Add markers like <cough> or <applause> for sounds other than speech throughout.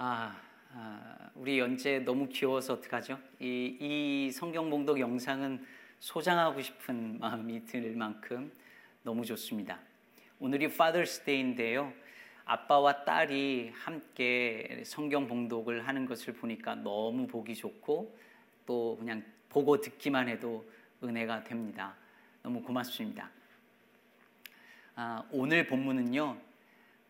아, 아, 우리 연재 너무 귀여워서 어떡하죠? 이, 이 성경 봉독 영상은 소장하고 싶은 마음이 들 만큼 너무 좋습니다. 오늘이 Father's Day인데요. 아빠와 딸이 함께 성경 봉독을 하는 것을 보니까 너무 보기 좋고 또 그냥 보고 듣기만 해도 은혜가 됩니다. 너무 고맙습니다. 아, 오늘 본문은요.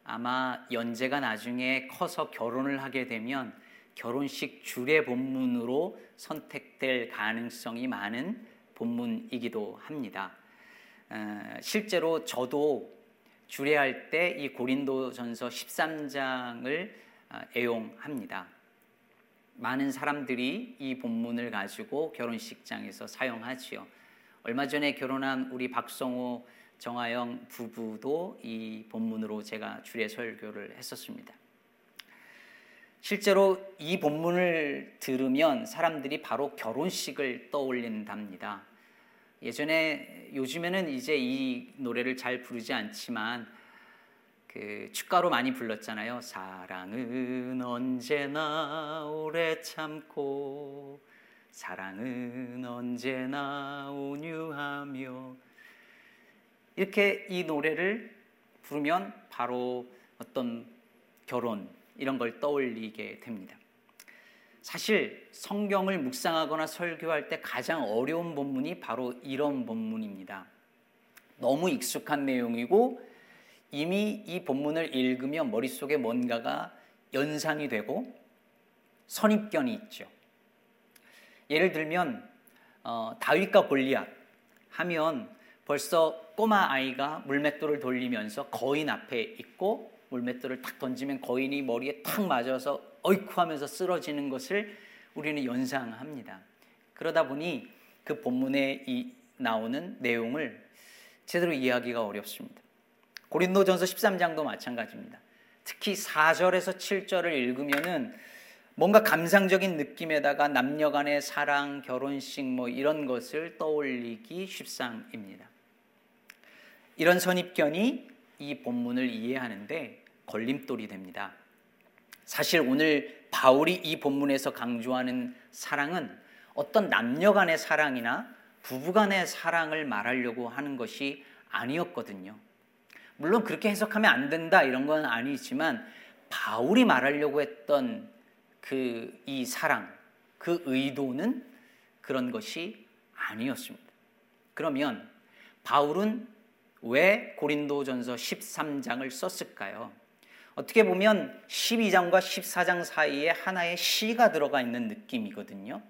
아마 연재가 나중에 커서 결혼을 하게 되면 결혼식 주례 본문으로 선택될 가능성이 많은 본문이기도 합니다. 어, 실제로 저도 주례할 때 이 고린도전서 13장을 어, 애용합니다. 많은 사람들이 이 본문을 가지고 결혼식장에서 사용하지요. 얼마 전에 결혼한 우리 박성호 정아영 부부도 이 본문으로 제가 주례 설교를 했었습니다. 실제로 이 본문을 들으면 사람들이 바로 결혼식을 떠올린답니다. 예전에 요즘에는 이제 이 노래를 잘 부르지 않지만 그 축가로 많이 불렀잖아요. 사랑은 언제나 오래 참고 사랑은 언제나 온유하며 이렇게 이 노래를 부르면 바로 어떤 결혼 이런 걸 떠올리게 됩니다. 사실 성경을 묵상하거나 설교할 때 가장 어려운 본문이 바로 이런 본문입니다. 너무 익숙한 내용이고 이미 이 본문을 읽으면 머릿속에 뭔가가 연상이 되고 선입견이 있죠. 예를 들면 어, 다윗과 골리앗 하면 벌써 꼬마 아이가 물맷돌을 돌리면서 거인 앞에 있고 물맷돌을 탁 던지면 거인이 머리에 탁 맞아서 어이쿠 하면서 쓰러지는 것을 우리는 연상합니다. 그러다 보니 그 본문에 이 나오는 내용을 제대로 이해하기가 어렵습니다. 고린도전서 13장도 마찬가지입니다. 특히 4절에서 7절을 읽으면은 뭔가 감상적인 느낌에다가 남녀 간의 사랑, 결혼식 뭐 이런 것을 떠올리기 쉽상입니다. 이런 선입견이 이 본문을 이해하는데 걸림돌이 됩니다. 사실 오늘 바울이 이 본문에서 강조하는 사랑은 어떤 남녀 간의 사랑이나 부부 간의 사랑을 말하려고 하는 것이 아니었거든요. 물론 그렇게 해석하면 안 된다 이런 건 아니지만 바울이 말하려고 했던 그 이 사랑, 그 의도는 그런 것이 아니었습니다. 그러면 바울은 왜 고린도전서 13장을 썼을까요? 어떻게 보면 12장과 14장 사이에 하나의 시가 들어가 있는 느낌이거든요.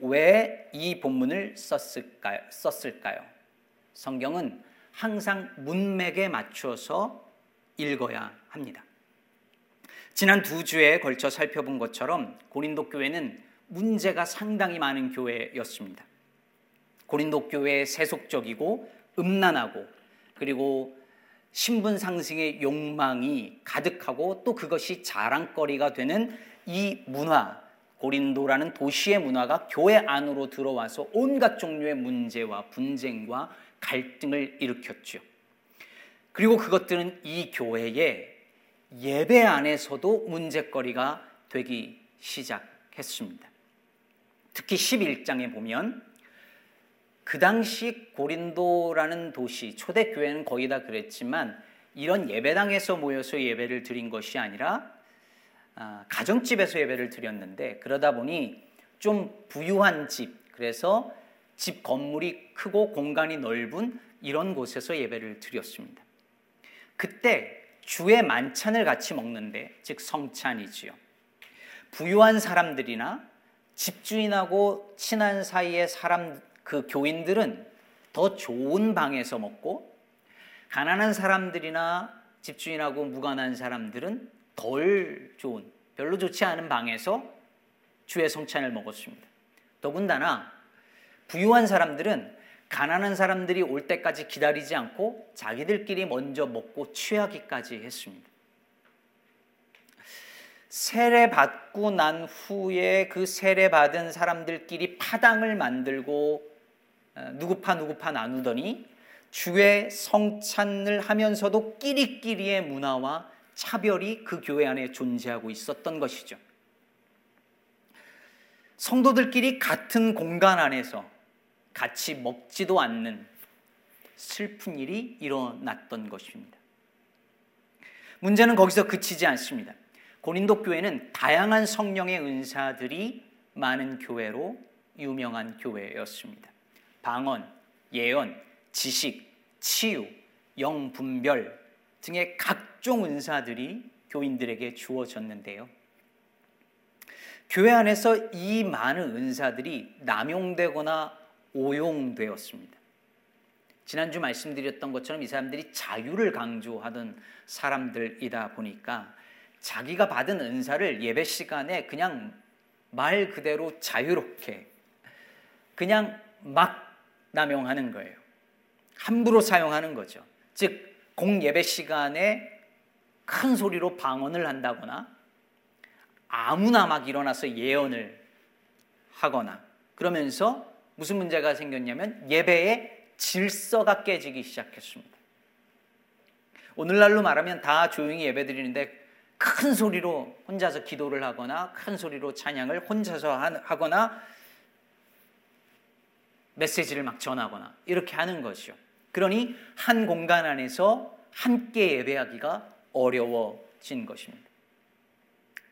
왜 이 본문을 썼을까요? 썼을까요? 성경은 항상 문맥에 맞춰서 읽어야 합니다. 지난 두 주에 걸쳐 살펴본 것처럼 고린도 교회는 문제가 상당히 많은 교회였습니다. 고린도 교회의 세속적이고 음란하고 그리고 신분 상승의 욕망이 가득하고 또 그것이 자랑거리가 되는 이 문화, 고린도라는 도시의 문화가 교회 안으로 들어와서 온갖 종류의 문제와 분쟁과 갈등을 일으켰죠. 그리고 그것들은 이 교회의 예배 안에서도 문제거리가 되기 시작했습니다. 특히 11장에 보면 그 당시 고린도라는 도시, 초대교회는 거의 다 그랬지만 이런 예배당에서 모여서 예배를 드린 것이 아니라 아, 가정집에서 예배를 드렸는데 그러다 보니 좀 부유한 집, 그래서 집 건물이 크고 공간이 넓은 이런 곳에서 예배를 드렸습니다. 그때 주의 만찬을 같이 먹는데, 즉 성찬이지요. 부유한 사람들이나 집주인하고 친한 사이의 사람 그 교인들은 더 좋은 방에서 먹고 가난한 사람들이나 집주인하고 무관한 사람들은 덜 좋은 별로 좋지 않은 방에서 주의 성찬을 먹었습니다. 더군다나 부유한 사람들은 가난한 사람들이 올 때까지 기다리지 않고 자기들끼리 먼저 먹고 취하기까지 했습니다. 세례 받고 난 후에 그 세례 받은 사람들끼리 파당을 만들고 어, 누구파 누구파 나누더니 주의 성찬을 하면서도 끼리끼리의 문화와 차별이 그 교회 안에 존재하고 있었던 것이죠. 성도들끼리 같은 공간 안에서 같이 먹지도 않는 슬픈 일이 일어났던 것입니다. 문제는 거기서 그치지 않습니다. 고린도 교회는 다양한 성령의 은사들이 많은 교회로 유명한 교회였습니다. 방언, 예언, 지식, 치유, 영분별 등의 각종 은사들이 교인들에게 주어졌는데요. 교회 안에서 이 많은 은사들이 남용되거나 오용되었습니다. 지난주 말씀드렸던 것처럼 이 사람들이 자유를 강조하던 사람들이다 보니까 자기가 받은 은사를 예배 시간에 그냥 말 그대로 자유롭게 그냥 막 남용하는 거예요. 함부로 사용하는 거죠. 즉, 공예배 시간에 큰 소리로 방언을 한다거나 아무나 막 일어나서 예언을 하거나 그러면서 무슨 문제가 생겼냐면 예배의 질서가 깨지기 시작했습니다. 오늘날로 말하면 다 조용히 예배 드리는데 큰 소리로 혼자서 기도를 하거나 큰 소리로 찬양을 혼자서 하거나 메시지를 막 전하거나 이렇게 하는 것이죠. 그러니 한 공간 안에서 함께 예배하기가 어려워진 것입니다.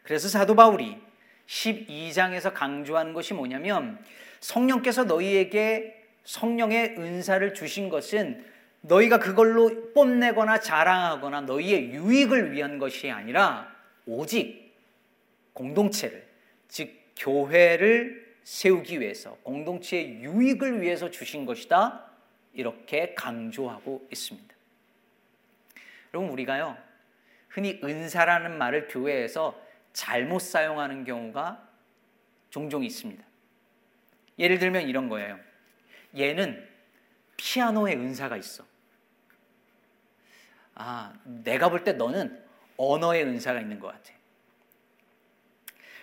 그래서 사도 바울이 12장에서 강조하는 것이 뭐냐면 성령께서 너희에게 성령의 은사를 주신 것은 너희가 그걸로 뽐내거나 자랑하거나 너희의 유익을 위한 것이 아니라 오직 공동체를 즉 교회를 세우기 위해서 공동체의 유익을 위해서 주신 것이다. 이렇게 강조하고 있습니다. 여러분 우리가요. 흔히 은사라는 말을 교회에서 잘못 사용하는 경우가 종종 있습니다. 예를 들면 이런 거예요. 얘는 피아노의 은사가 있어. 아, 내가 볼 때 너는 언어의 은사가 있는 것 같아.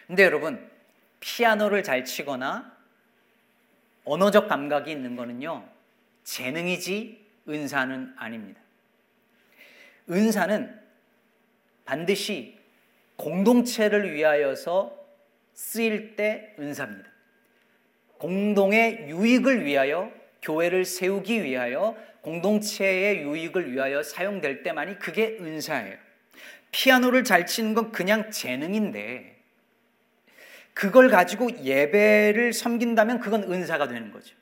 근데 여러분, 피아노를 잘 치거나 언어적 감각이 있는 거는요, 재능이지 은사는 아닙니다. 은사는 반드시 공동체를 위하여서 쓰일 때 은사입니다. 공동의 유익을 위하여 교회를 세우기 위하여 공동체의 유익을 위하여 사용될 때만이 그게 은사예요. 피아노를 잘 치는 건 그냥 재능인데 그걸 가지고 예배를 섬긴다면 그건 은사가 되는 거죠.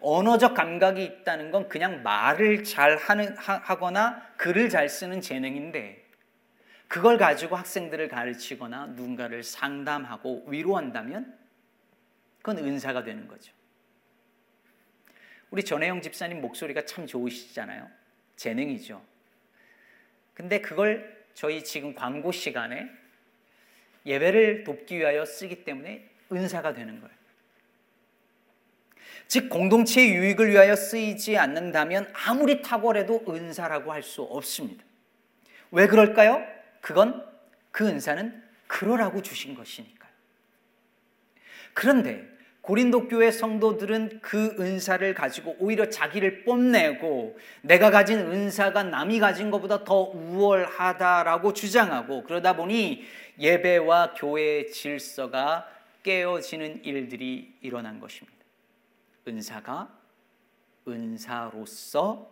언어적 감각이 있다는 건 그냥 말을 잘 하는, 하거나 글을 잘 쓰는 재능인데 그걸 가지고 학생들을 가르치거나 누군가를 상담하고 위로한다면 그건 은사가 되는 거죠. 우리 전혜영 집사님 목소리가 참 좋으시잖아요. 재능이죠. 근데 그걸 저희 지금 광고 시간에 예배를 돕기 위하여 쓰기 때문에 은사가 되는 거예요. 즉 공동체의 유익을 위하여 쓰이지 않는다면 아무리 탁월해도 은사라고 할 수 없습니다. 왜 그럴까요? 그건 그 은사는 그러라고 주신 것이니까요. 그런데 고린도 교회 성도들은 그 은사를 가지고 오히려 자기를 뽐내고 내가 가진 은사가 남이 가진 것보다 더 우월하다라고 주장하고 그러다 보니 예배와 교회의 질서가 깨어지는 일들이 일어난 것입니다. 은사가 은사로서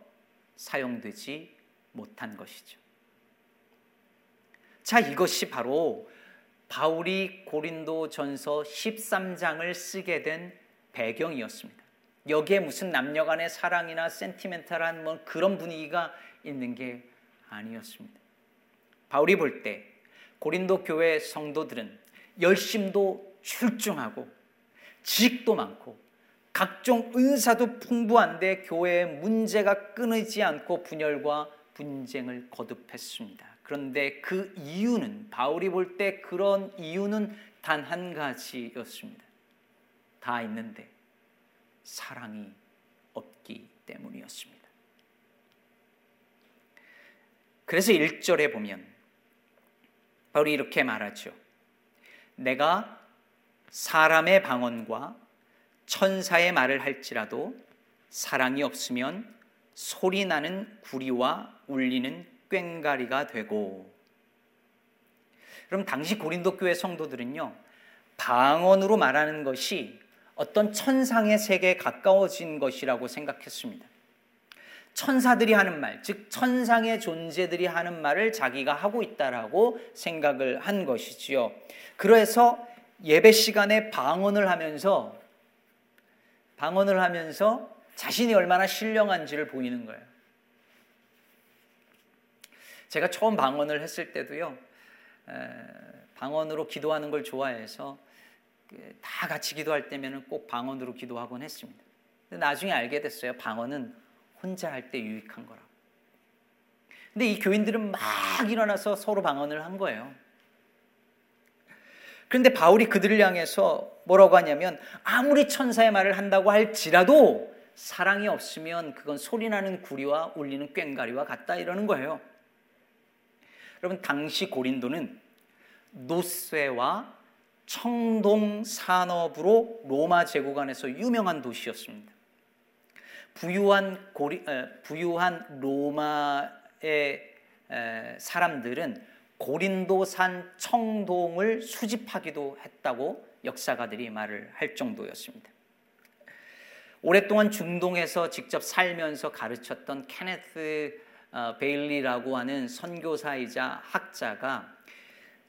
사용되지 못한 것이죠. 자, 이것이 바로 바울이 고린도 전서 13장을 쓰게 된 배경이었습니다. 여기에 무슨 남녀 간의 사랑이나 센티멘탈한 뭐 그런 분위기가 있는 게 아니었습니다. 바울이 볼 때 고린도 교회 성도들은 열심도 출중하고 지식도 많고 각종 은사도 풍부한데 교회의 문제가 끊이지 않고 분열과 분쟁을 거듭했습니다. 그런데 그 이유는 바울이 볼 때 그런 이유는 단 한 가지였습니다. 다 있는데 사랑이 없기 때문이었습니다. 그래서 1절에 보면 바울이 이렇게 말하죠. 내가 사람의 방언과 천사의 말을 할지라도 사랑이 없으면 소리 나는 구리와 울리는 꽹가리가 되고 그럼 당시 고린도 교회 성도들은요. 방언으로 말하는 것이 어떤 천상의 세계에 가까워진 것이라고 생각했습니다. 천사들이 하는 말, 즉 천상의 존재들이 하는 말을 자기가 하고 있다라고 생각을 한 것이지요. 그래서 예배 시간에 방언을 하면서 방언을 하면서 자신이 얼마나 신령한지를 보이는 거예요. 제가 처음 방언을 했을 때도요. 방언으로 기도하는 걸 좋아해서 그다 같이 기도할 때면은 꼭 방언으로 기도하곤 했습니다. 나중에 알게 됐어요. 방언은 혼자 할 때 유익한 거라. 근데 이 교인들은 막 일어나서 서로 방언을 한 거예요. 그런데 바울이 그들을 향해서 뭐라고 하냐면 아무리 천사의 말을 한다고 할지라도 사랑이 없으면 그건 소리나는 구리와 울리는 꽹가리와 같다 이러는 거예요. 여러분 당시 고린도는 노쇠와 청동 산업으로 로마 제국 안에서 유명한 도시였습니다. 부유한 고리, 에, 부유한 로마의 에, 사람들은 고린도산 청동을 수집하기도 했다고 역사가들이 말을 할 정도였습니다. 오랫동안 중동에서 직접 살면서 가르쳤던 케네스 어, 베일리라고 하는 선교사이자 학자가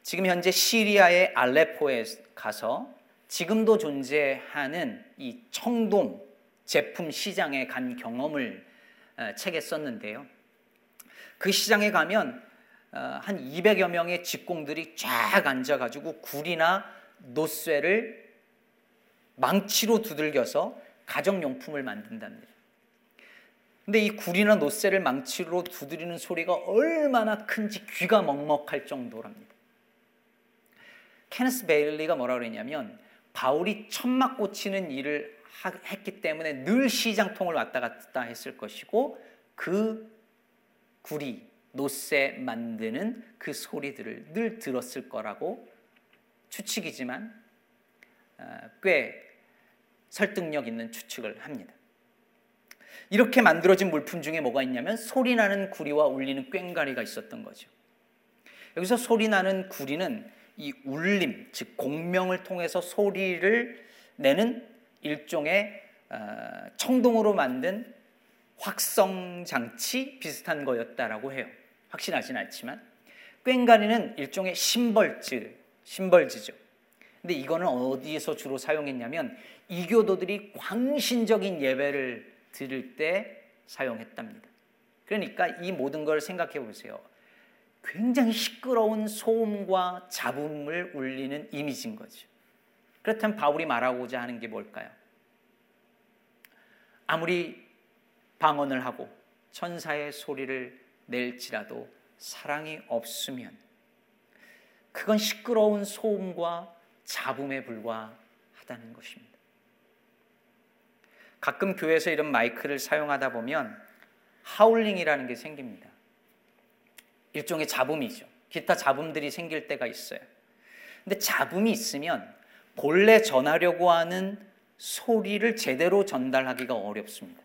지금 현재 시리아의 알레포에 가서 지금도 존재하는 이 청동 제품 시장에 간 경험을 어, 책에 썼는데요. 그 시장에 가면 어, 한 200여 명의 직공들이 쫙 앉아가지고 굴이나 노쇠를 망치로 두들겨서 가정용품을 만든답니다. 근데 이 굴이나 노쇠를 망치로 두드리는 소리가 얼마나 큰지 귀가 먹먹할 정도랍니다. 케네스 베일리가 뭐라 그랬냐면 바울이 천막 고치는 일을 했기 때문에 늘 시장통을 왔다 갔다 했을 것이고 그 구리 노쇠 만드는 그 소리들을 늘 들었을 거라고 추측이지만 어, 꽤 설득력 있는 추측을 합니다. 이렇게 만들어진 물품 중에 뭐가 있냐면 소리 나는 구리와 울리는 꽹가리가 있었던 거죠. 여기서 소리 나는 구리는 이 울림, 즉 공명을 통해서 소리를 내는 일종의 어, 청동으로 만든 확성 장치 비슷한 거였다라고 해요. 확신하진 않지만 꽹가리는 일종의 심벌즈, 심벌즈죠. 근데 이거는 어디에서 주로 사용했냐면 이교도들이 광신적인 예배를 드릴 때 사용했답니다. 그러니까 이 모든 걸 생각해 보세요. 굉장히 시끄러운 소음과 잡음을 울리는 이미지인 거죠. 그렇다면 바울이 말하고자 하는 게 뭘까요? 아무리 방언을 하고 천사의 소리를 낼지라도 사랑이 없으면 그건 시끄러운 소음과 잡음에 불과하다는 것입니다. 가끔 교회에서 이런 마이크를 사용하다 보면 하울링이라는 게 생깁니다. 일종의 잡음이죠. 기타 잡음들이 생길 때가 있어요. 근데 잡음이 있으면 본래 전하려고 하는 소리를 제대로 전달하기가 어렵습니다.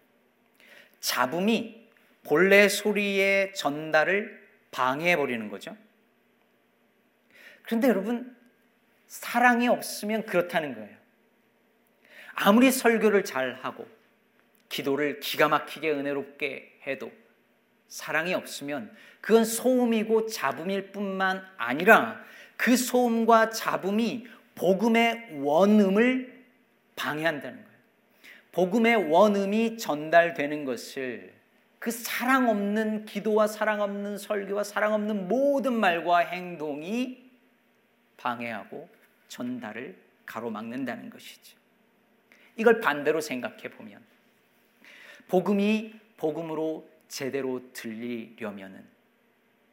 잡음이 본래 소리의 전달을 방해해 버리는 거죠. 그런데 여러분 사랑이 없으면 그렇다는 거예요. 아무리 설교를 잘 하고 기도를 기가 막히게 은혜롭게 해도 사랑이 없으면 그건 소음이고 잡음일 뿐만 아니라 그 소음과 잡음이 복음의 원음을 방해한다는 거예요. 복음의 원음이 전달되는 것을 그 사랑 없는 기도와 사랑 없는 설교와 사랑 없는 모든 말과 행동이 방해하고 전달을 가로막는다는 것이죠. 이걸 반대로 생각해 보면 복음이 복음으로 제대로 들리려면은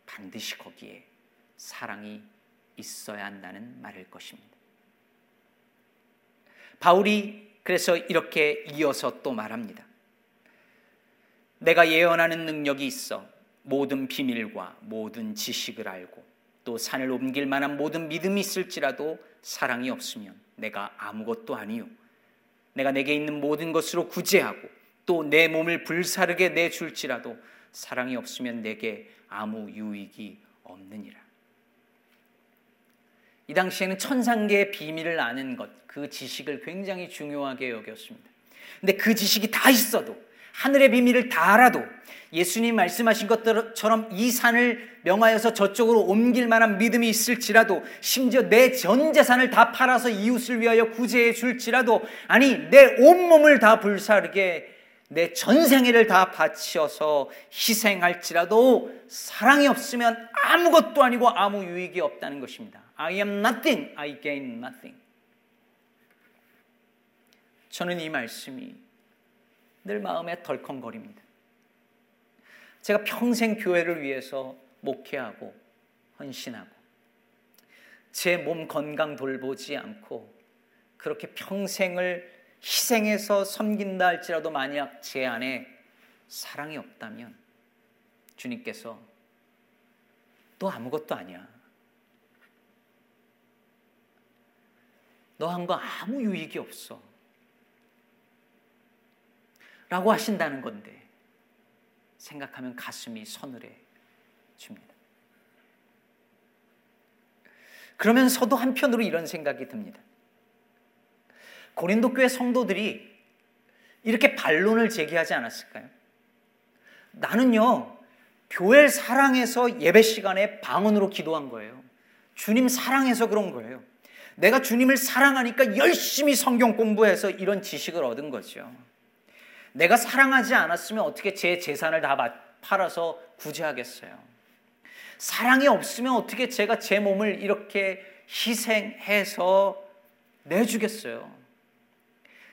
반드시 거기에 사랑이 있어야 한다는 말일 것입니다. 바울이 그래서 이렇게 이어서 또 말합니다. 내가 예언하는 능력이 있어 모든 비밀과 모든 지식을 알고 또 산을 옮길 만한 모든 믿음이 있을지라도 사랑이 없으면 내가 아무것도 아니요. 내가 내게 있는 모든 것으로 구제하고 또 내 몸을 불사르게 내줄지라도 사랑이 없으면 내게 아무 유익이 없느니라. 이 당시에는 천상계의 비밀을 아는 것, 그 지식을 굉장히 중요하게 여겼습니다. 근데 그 지식이 다 있어도 하늘의 비밀을 다 알아도 예수님 말씀하신 것처럼 이 산을 명하여서 저쪽으로 옮길 만한 믿음이 있을지라도 심지어 내 전 재산을 다 팔아서 이웃을 위하여 구제해 줄지라도 아니 내 온몸을 다 불사르게 내 전생애를 다 바치어서 희생할지라도 사랑이 없으면 아무것도 아니고 아무 유익이 없다는 것입니다. I am nothing, I gain nothing. 저는 이 말씀이 늘 마음에 덜컹거립니다. 제가 평생 교회를 위해서 목회하고 헌신하고 제 몸 건강 돌보지 않고 그렇게 평생을 희생해서 섬긴다 할지라도 만약 제 안에 사랑이 없다면 주님께서 또 아무것도 아니야. 너 한 거 아무 유익이 없어. 라고 하신다는 건데 생각하면 가슴이 서늘해집니다. 그러면서도 한편으로 이런 생각이 듭니다. 고린도 교회 성도들이 이렇게 반론을 제기하지 않았을까요? 나는요, 교회를 사랑해서 예배 시간에 방언으로 기도한 거예요. 주님 사랑해서 그런 거예요. 내가 주님을 사랑하니까 열심히 성경 공부해서 이런 지식을 얻은 거죠. 내가 사랑하지 않았으면 어떻게 제 재산을 다 팔아서 구제하겠어요? 사랑이 없으면 어떻게 제가 제 몸을 이렇게 희생해서 내주겠어요?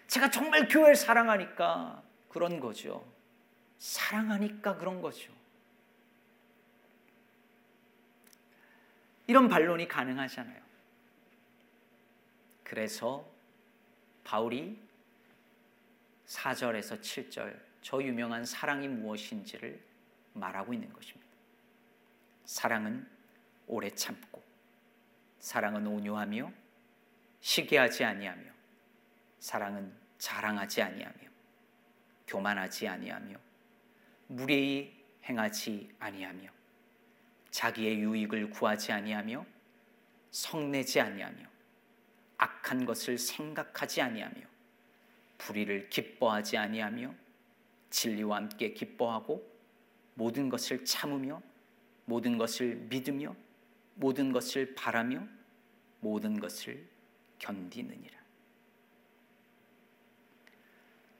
제가 정말 교회를 사랑하니까 그런 거죠. 사랑하니까 그런 거죠. 이런 반론이 가능하잖아요. 그래서 바울이 4절에서 7절 저 유명한 사랑이 무엇인지를 말하고 있는 것입니다. 사랑은 오래 참고 사랑은 온유하며 시기하지 아니하며 사랑은 자랑하지 아니하며 교만하지 아니하며 무례히 행하지 아니하며 자기의 유익을 구하지 아니하며 성내지 아니하며 악한 것을 생각하지 아니하며 불의를 기뻐하지 아니하며 진리와 함께 기뻐하고 모든 것을 참으며 모든 것을 믿으며 모든 것을 바라며 모든 것을 견디느니라.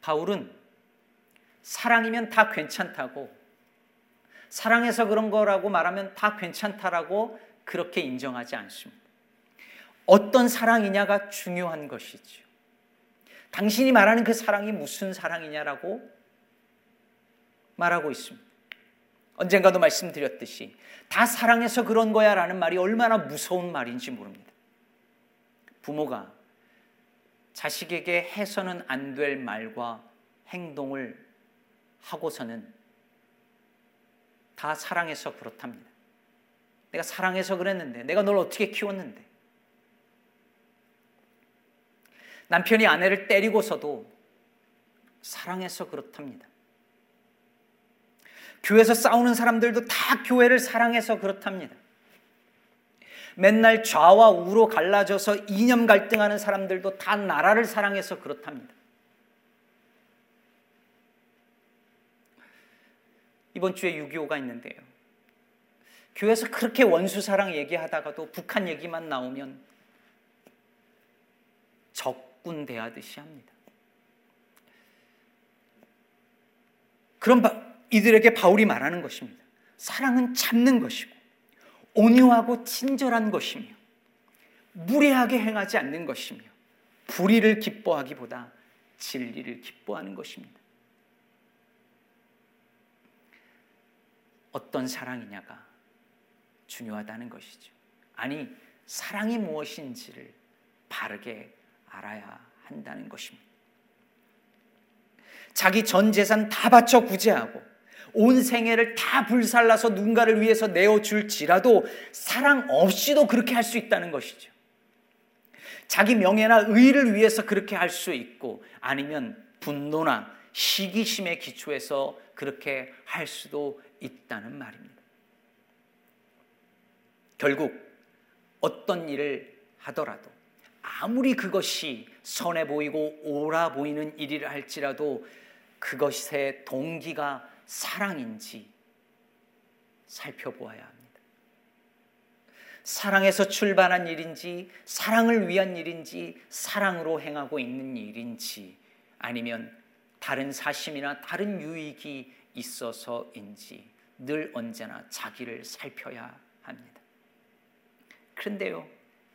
바울은 사랑이면 다 괜찮다고 사랑해서 그런 거라고 말하면 다 괜찮다라고 그렇게 인정하지 않습니다. 어떤 사랑이냐가 중요한 것이죠. 당신이 말하는 그 사랑이 무슨 사랑이냐라고 말하고 있습니다. 언젠가도 말씀드렸듯이 다 사랑해서 그런 거야 라는 말이 얼마나 무서운 말인지 모릅니다. 부모가 자식에게 해서는 안 될 말과 행동을 하고서는 다 사랑해서 그렇답니다. 내가 사랑해서 그랬는데, 내가 널 어떻게 키웠는데. 남편이 아내를 때리고서도 사랑해서 그렇답니다. 교회에서 싸우는 사람들도 다 교회를 사랑해서 그렇답니다. 맨날 좌와 우로 갈라져서 이념 갈등하는 사람들도 다 나라를 사랑해서 그렇답니다. 이번 주에 6.25가 있는데요. 교회에서 그렇게 원수 사랑 얘기하다가도 북한 얘기만 나오면 적 군 대하듯이 합니다. 그런 이들에게 바울이 말하는 것입니다. 사랑은 참는 것이고 온유하고 친절한 것이며 무례하게 행하지 않는 것이며 불의를 기뻐하기보다 진리를 기뻐하는 것입니다. 어떤 사랑이냐가 중요하다는 것이죠. 아니, 사랑이 무엇인지를 바르게 알아야 한다는 것입니다. 자기 전 재산 다 바쳐 구제하고 온 생애를 다 불살라서 누군가를 위해서 내어줄지라도 사랑 없이도 그렇게 할 수 있다는 것이죠. 자기 명예나 의를 위해서 그렇게 할 수 있고 아니면 분노나 시기심에 기초해서 그렇게 할 수도 있다는 말입니다. 결국 어떤 일을 하더라도 아무리 그것이 선해 보이고 옳아 보이는 일이라 할지라도 그것의 동기가 사랑인지 살펴보아야 합니다. 사랑에서 출발한 일인지, 사랑을 위한 일인지, 사랑으로 행하고 있는 일인지, 아니면 다른 사심이나 다른 유익이 있어서인지 늘 언제나 자기를 살펴야 합니다. 그런데요,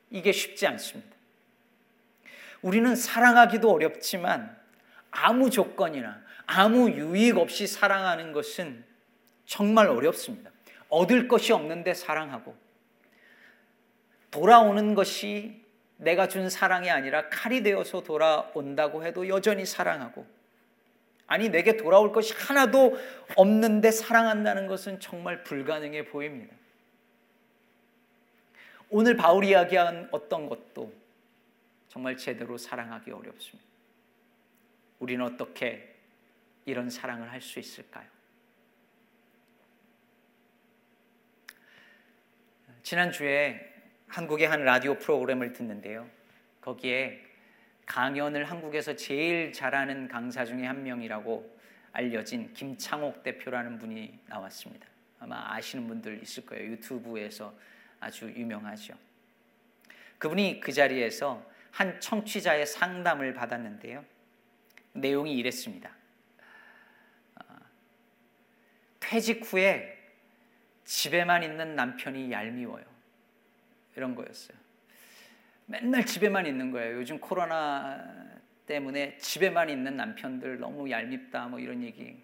이게 쉽지 않습니다. 우리는 사랑하기도 어렵지만 아무 조건이나 아무 유익 없이 사랑하는 것은 정말 어렵습니다. 얻을 것이 없는데 사랑하고 돌아오는 것이 내가 준 사랑이 아니라 칼이 되어서 돌아온다고 해도 여전히 사랑하고 아니 내게 돌아올 것이 하나도 없는데 사랑한다는 것은 정말 불가능해 보입니다. 오늘 바울이 이야기한 어떤 것도 정말 제대로 사랑하기 어렵습니다. 우리는 어떻게 이런 사랑을 할 수 있을까요? 지난주에 한국의 한 라디오 프로그램을 듣는데요. 거기에 강연을 한국에서 제일 잘하는 강사 중에 한 명이라고 알려진 김창옥 대표라는 분이 나왔습니다. 아마 아시는 분들 있을 거예요. 유튜브에서 아주 유명하죠. 그분이 그 자리에서 한 청취자의 상담을 받았는데요. 내용이 이랬습니다. 어, 퇴직 후에 집에만 있는 남편이 얄미워요. 이런 거였어요. 맨날 집에만 있는 거예요. 요즘 코로나 때문에 집에만 있는 남편들 너무 얄밉다 뭐 이런 얘기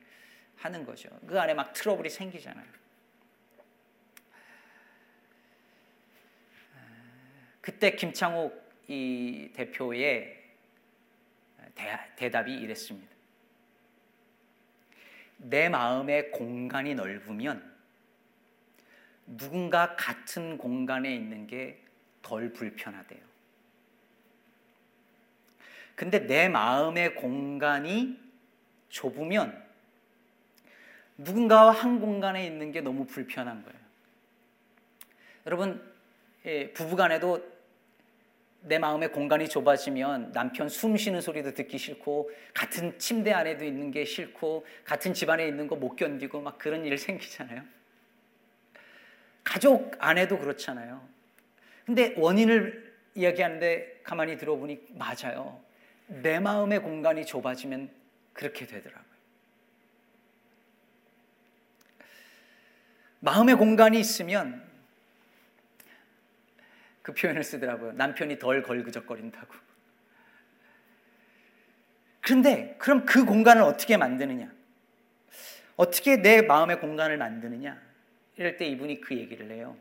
하는 거죠. 그 안에 막 트러블이 생기잖아요. 그때 김창욱 이 대표의 대 답이 이랬습니다. 내 마음의 공간이 넓으면 누군가 같은 공간에 있는 게 덜 불편하대요. 근데 내 마음의 공간이 좁으면 누군가와 한 공간에 있는 게 너무 불편한 거예요. 여러분, 예, 부부 간에도 내 마음의 공간이 좁아지면 남편 숨 쉬는 소리도 듣기 싫고 같은 침대 안에도 있는 게 싫고 같은 집안에 있는 거 못 견디고 막 그런 일 생기잖아요. 가족 안에도 그렇잖아요. 근데 원인을 이야기하는데 가만히 들어보니 맞아요. 내 마음의 공간이 좁아지면 그렇게 되더라고요. 마음의 공간이 있으면 그 표현을 쓰더라고요. 남편이 덜 걸그적거린다고. 그런데 그럼 그 공간을 어떻게 만드느냐? 어떻게 내 마음의 공간을 만드느냐? 이럴 때 이분이 그 얘기를 해요.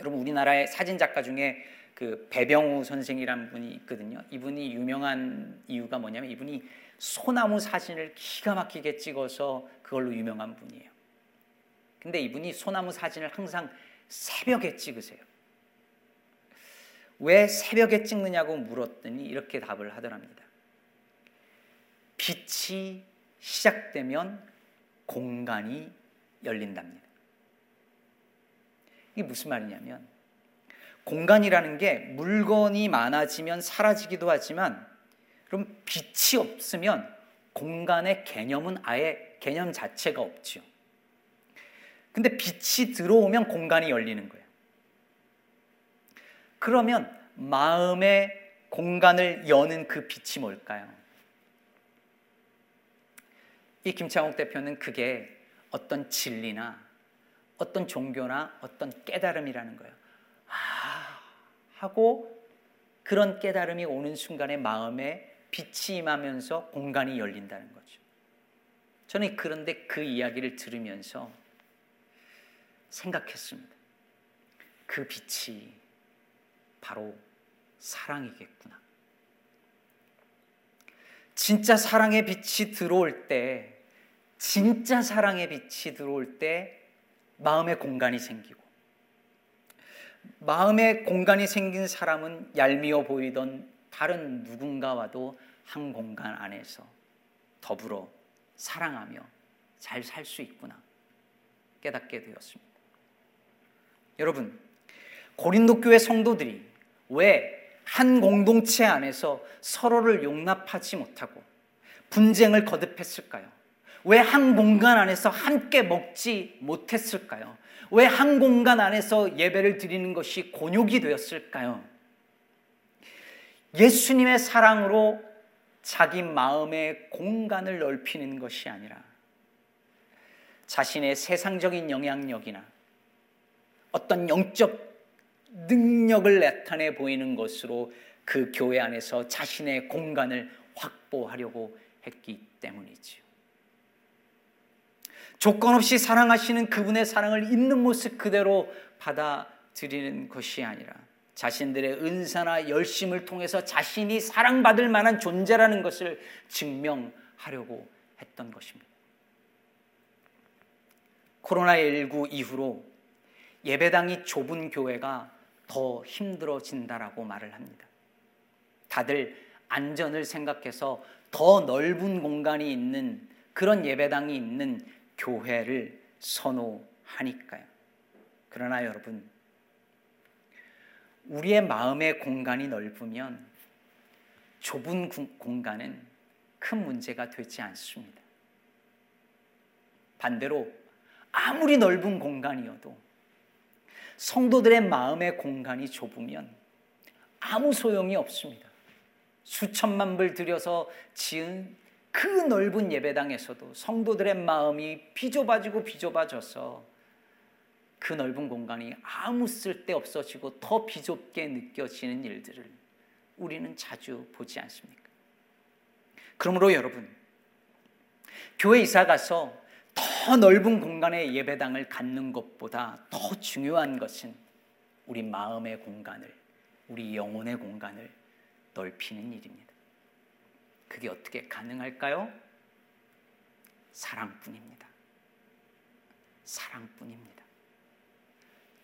여러분 우리나라의 사진 작가 중에 그 배병우 선생이라는 분이 있거든요. 이분이 유명한 이유가 뭐냐면 이분이 소나무 사진을 기가 막히게 찍어서 그걸로 유명한 분이에요. 근데 이분이 소나무 사진을 항상 새벽에 찍으세요. 왜 새벽에 찍느냐고 물었더니 이렇게 답을 하더랍니다. 빛이 시작되면 공간이 열린답니다. 이게 무슨 말이냐면 공간이라는 게 물건이 많아지면 사라지기도 하지만 그럼 빛이 없으면 공간의 개념은 아예 개념 자체가 없죠. 근데 빛이 들어오면 공간이 열리는 거예요. 그러면 마음의 공간을 여는 그 빛이 뭘까요? 이 김창욱 대표는 그게 어떤 진리나 어떤 종교나 어떤 깨달음이라는 거예요. 아, 하고 그런 깨달음이 오는 순간에 마음에 빛이 임하면서 공간이 열린다는 거죠. 저는 그런데 그 이야기를 들으면서 생각했습니다. 그 빛이 바로 사랑이겠구나. 진짜 사랑의 빛이 들어올 때, 진짜 사랑의 빛이 들어올 때 마음의 공간이 생기고 마음의 공간이 생긴 사람은 얄미워 보이던 다른 누군가와도 한 공간 안에서 더불어 사랑하며 잘 살 수 있구나 깨닫게 되었습니다. 여러분, 고린도 교회 성도들이 왜 한 공동체 안에서 서로를 용납하지 못하고 분쟁을 거듭했을까요? 왜 한 공간 안에서 함께 먹지 못했을까요? 왜 한 공간 안에서 예배를 드리는 것이 곤욕이 되었을까요? 예수님의 사랑으로 자기 마음의 공간을 넓히는 것이 아니라 자신의 세상적인 영향력이나 어떤 영적 능력을 나타내 보이는 것으로 그 교회 안에서 자신의 공간을 확보하려고 했기 때문이지요. 조건 없이 사랑하시는 그분의 사랑을 있는 모습 그대로 받아들이는 것이 아니라 자신들의 은사나 열심을 통해서 자신이 사랑받을 만한 존재라는 것을 증명하려고 했던 것입니다. 코로나19 이후로 예배당이 좁은 교회가 더 힘들어진다라고 말을 합니다. 다들 안전을 생각해서 더 넓은 공간이 있는 그런 예배당이 있는 교회를 선호하니까요. 그러나 여러분, 우리의 마음의 공간이 넓으면 좁은 공간은 큰 문제가 되지 않습니다. 반대로 아무리 넓은 공간이어도 성도들의 마음의 공간이 좁으면 아무 소용이 없습니다. 수천만 불 들여서 지은 그 넓은 예배당에서도 성도들의 마음이 비좁아지고 비좁아져서 그 넓은 공간이 아무 쓸데 없어지고 더 비좁게 느껴지는 일들을 우리는 자주 보지 않습니까? 그러므로 여러분, 교회 이사 가서 더 넓은 공간의 예배당을 갖는 것보다 더 중요한 것은 우리 마음의 공간을, 우리 영혼의 공간을 넓히는 일입니다. 그게 어떻게 가능할까요? 사랑뿐입니다. 사랑뿐입니다.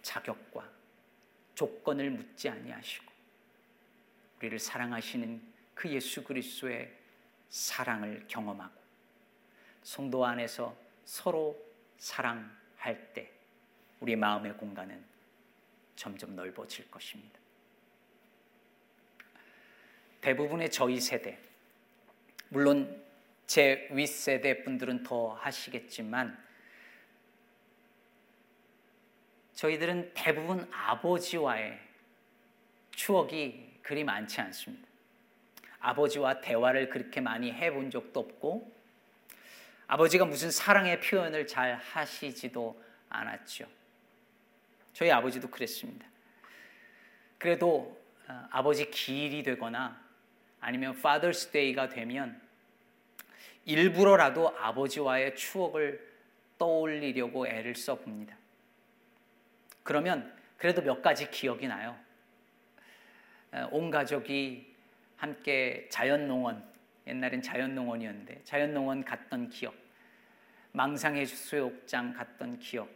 자격과 조건을 묻지 아니하시고 우리를 사랑하시는 그 예수 그리스도의 사랑을 경험하고 성도 안에서 서로 사랑할 때 우리 마음의 공간은 점점 넓어질 것입니다. 대부분의 저희 세대, 물론 제 윗세대 분들은 더 하시겠지만, 저희들은 대부분 아버지와의 추억이 그리 많지 않습니다. 아버지와 대화를 그렇게 많이 해본 적도 없고, 아버지가 무슨 사랑의 표현을 잘 하시지도 않았죠. 저희 아버지도 그랬습니다. 그래도 어, 아버지 기일이 되거나 아니면 Father's Day가 되면 일부러라도 아버지와의 추억을 떠올리려고 애를 써봅니다. 그러면 그래도 몇 가지 기억이 나요. 어, 온 가족이 함께 자연농원, 옛날엔 자연농원이었는데 자연농원 갔던 기억, 망상해 수욕장 갔던 기억,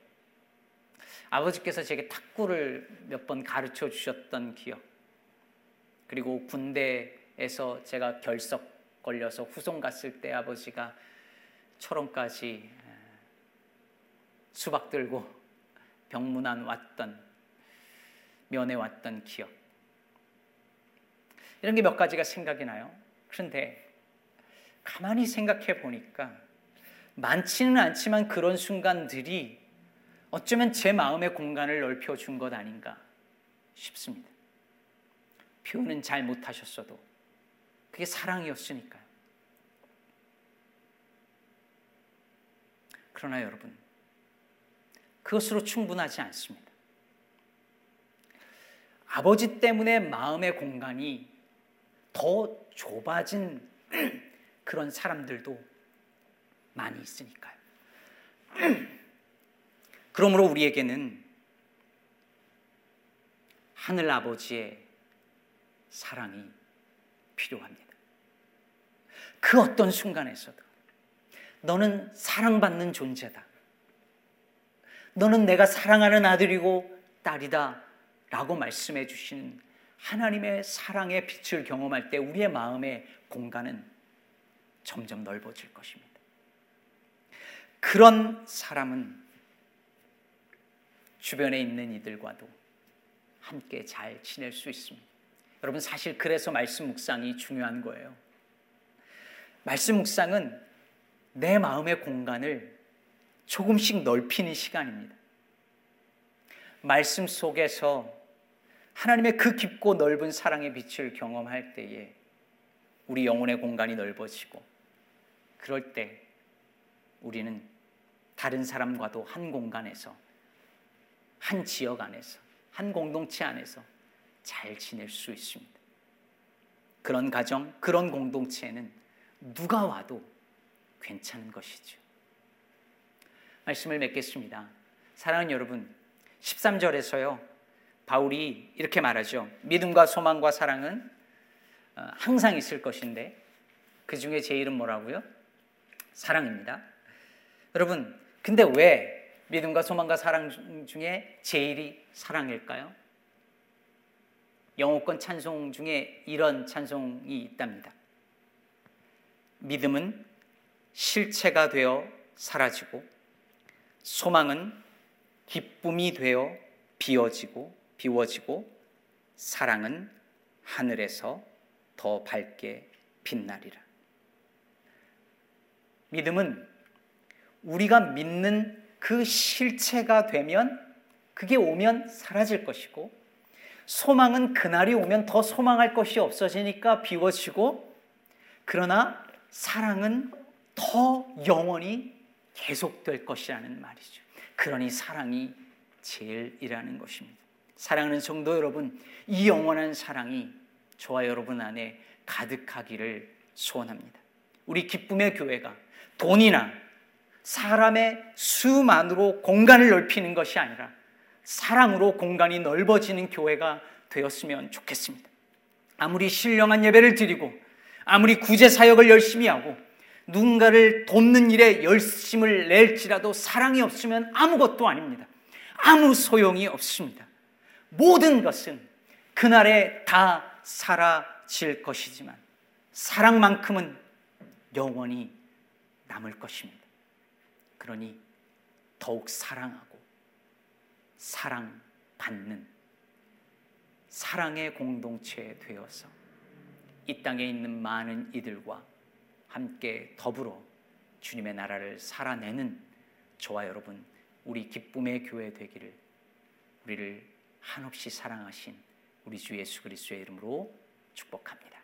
아버지께서 제게 탁구를 몇 번 가르쳐 주셨던 기억, 그리고 군대에서 제가 결석 걸려서 후송 갔을 때 아버지가 철원까지 수박 들고 병문안 왔던 면회 왔던 기억. 이런 게 몇 가지가 생각이 나요. 그런데 가만히 생각해 보니까 많지는 않지만 그런 순간들이 어쩌면 제 마음의 공간을 넓혀준 것 아닌가 싶습니다. 표현은 잘 못하셨어도 그게 사랑이었으니까요. 그러나 여러분, 그것으로 충분하지 않습니다. 아버지 때문에 마음의 공간이 더 좁아진 <clears throat> 그런 사람들도 많이 있으니까요. <clears throat> 그러므로 우리에게는 하늘 아버지의 사랑이 필요합니다. 그 어떤 순간에서도 너는 사랑받는 존재다. 너는 내가 사랑하는 아들이고 딸이다. 라고 말씀해 주시는 하나님의 사랑의 빛을 경험할 때 우리의 마음의 공간은 점점 넓어질 것입니다. 그런 사람은 주변에 있는 이들과도 함께 잘 지낼 수 있습니다. 여러분 사실 그래서 말씀 묵상이 중요한 거예요. 말씀 묵상은 내 마음의 공간을 조금씩 넓히는 시간입니다. 말씀 속에서 하나님의 그 깊고 넓은 사랑의 빛을 경험할 때에 우리 영혼의 공간이 넓어지고 그럴 때 우리는 다른 사람과도 한 공간에서 한 지역 안에서 한 공동체 안에서 잘 지낼 수 있습니다. 그런 가정, 그런 공동체에는 누가 와도 괜찮은 것이죠. 말씀을 맺겠습니다. 사랑하는 여러분, 13절에서요, 바울이 이렇게 말하죠. 믿음과 소망과 사랑은 어, 항상 있을 것인데, 그 중에 제일은 뭐라고요? 사랑입니다. 여러분, 근데 왜 믿음과 소망과 사랑 중에 제일이 사랑일까요? 영어권 찬송 중에 이런 찬송이 있답니다. 믿음은 실체가 되어 사라지고 소망은 기쁨이 되어 비워지고 비워지고 사랑은 하늘에서 더 밝게 빛나리라. 믿음은 우리가 믿는 그 실체가 되면 그게 오면 사라질 것이고 소망은 그날이 오면 더 소망할 것이 없어지니까 비워지고 그러나 사랑은 더 영원히 계속될 것이라는 말이죠. 그러니 사랑이 제일이라는 것입니다. 사랑하는 성도 여러분, 이 영원한 사랑이 저와 여러분 안에 가득하기를 소원합니다. 우리 기쁨의 교회가 돈이나 사람의 수만으로 공간을 넓히는 것이 아니라 사랑으로 공간이 넓어지는 교회가 되었으면 좋겠습니다. 아무리 신령한 예배를 드리고 아무리 구제 사역을 열심히 하고 누군가를 돕는 일에 열심을 낼지라도 사랑이 없으면 아무것도 아닙니다. 아무 소용이 없습니다. 모든 것은 그날에 다 사라질 것이지만 사랑만큼은 영원히 남을 것입니다. 그러니 더욱 사랑하고 사랑받는 사랑의 공동체 되어서 이 땅에 있는 많은 이들과 함께 더불어 주님의 나라를 살아내는 저와 여러분 우리 기쁨의 교회 되기를 우리를 한없이 사랑하신 우리 주 예수 그리스도의 이름으로 축복합니다.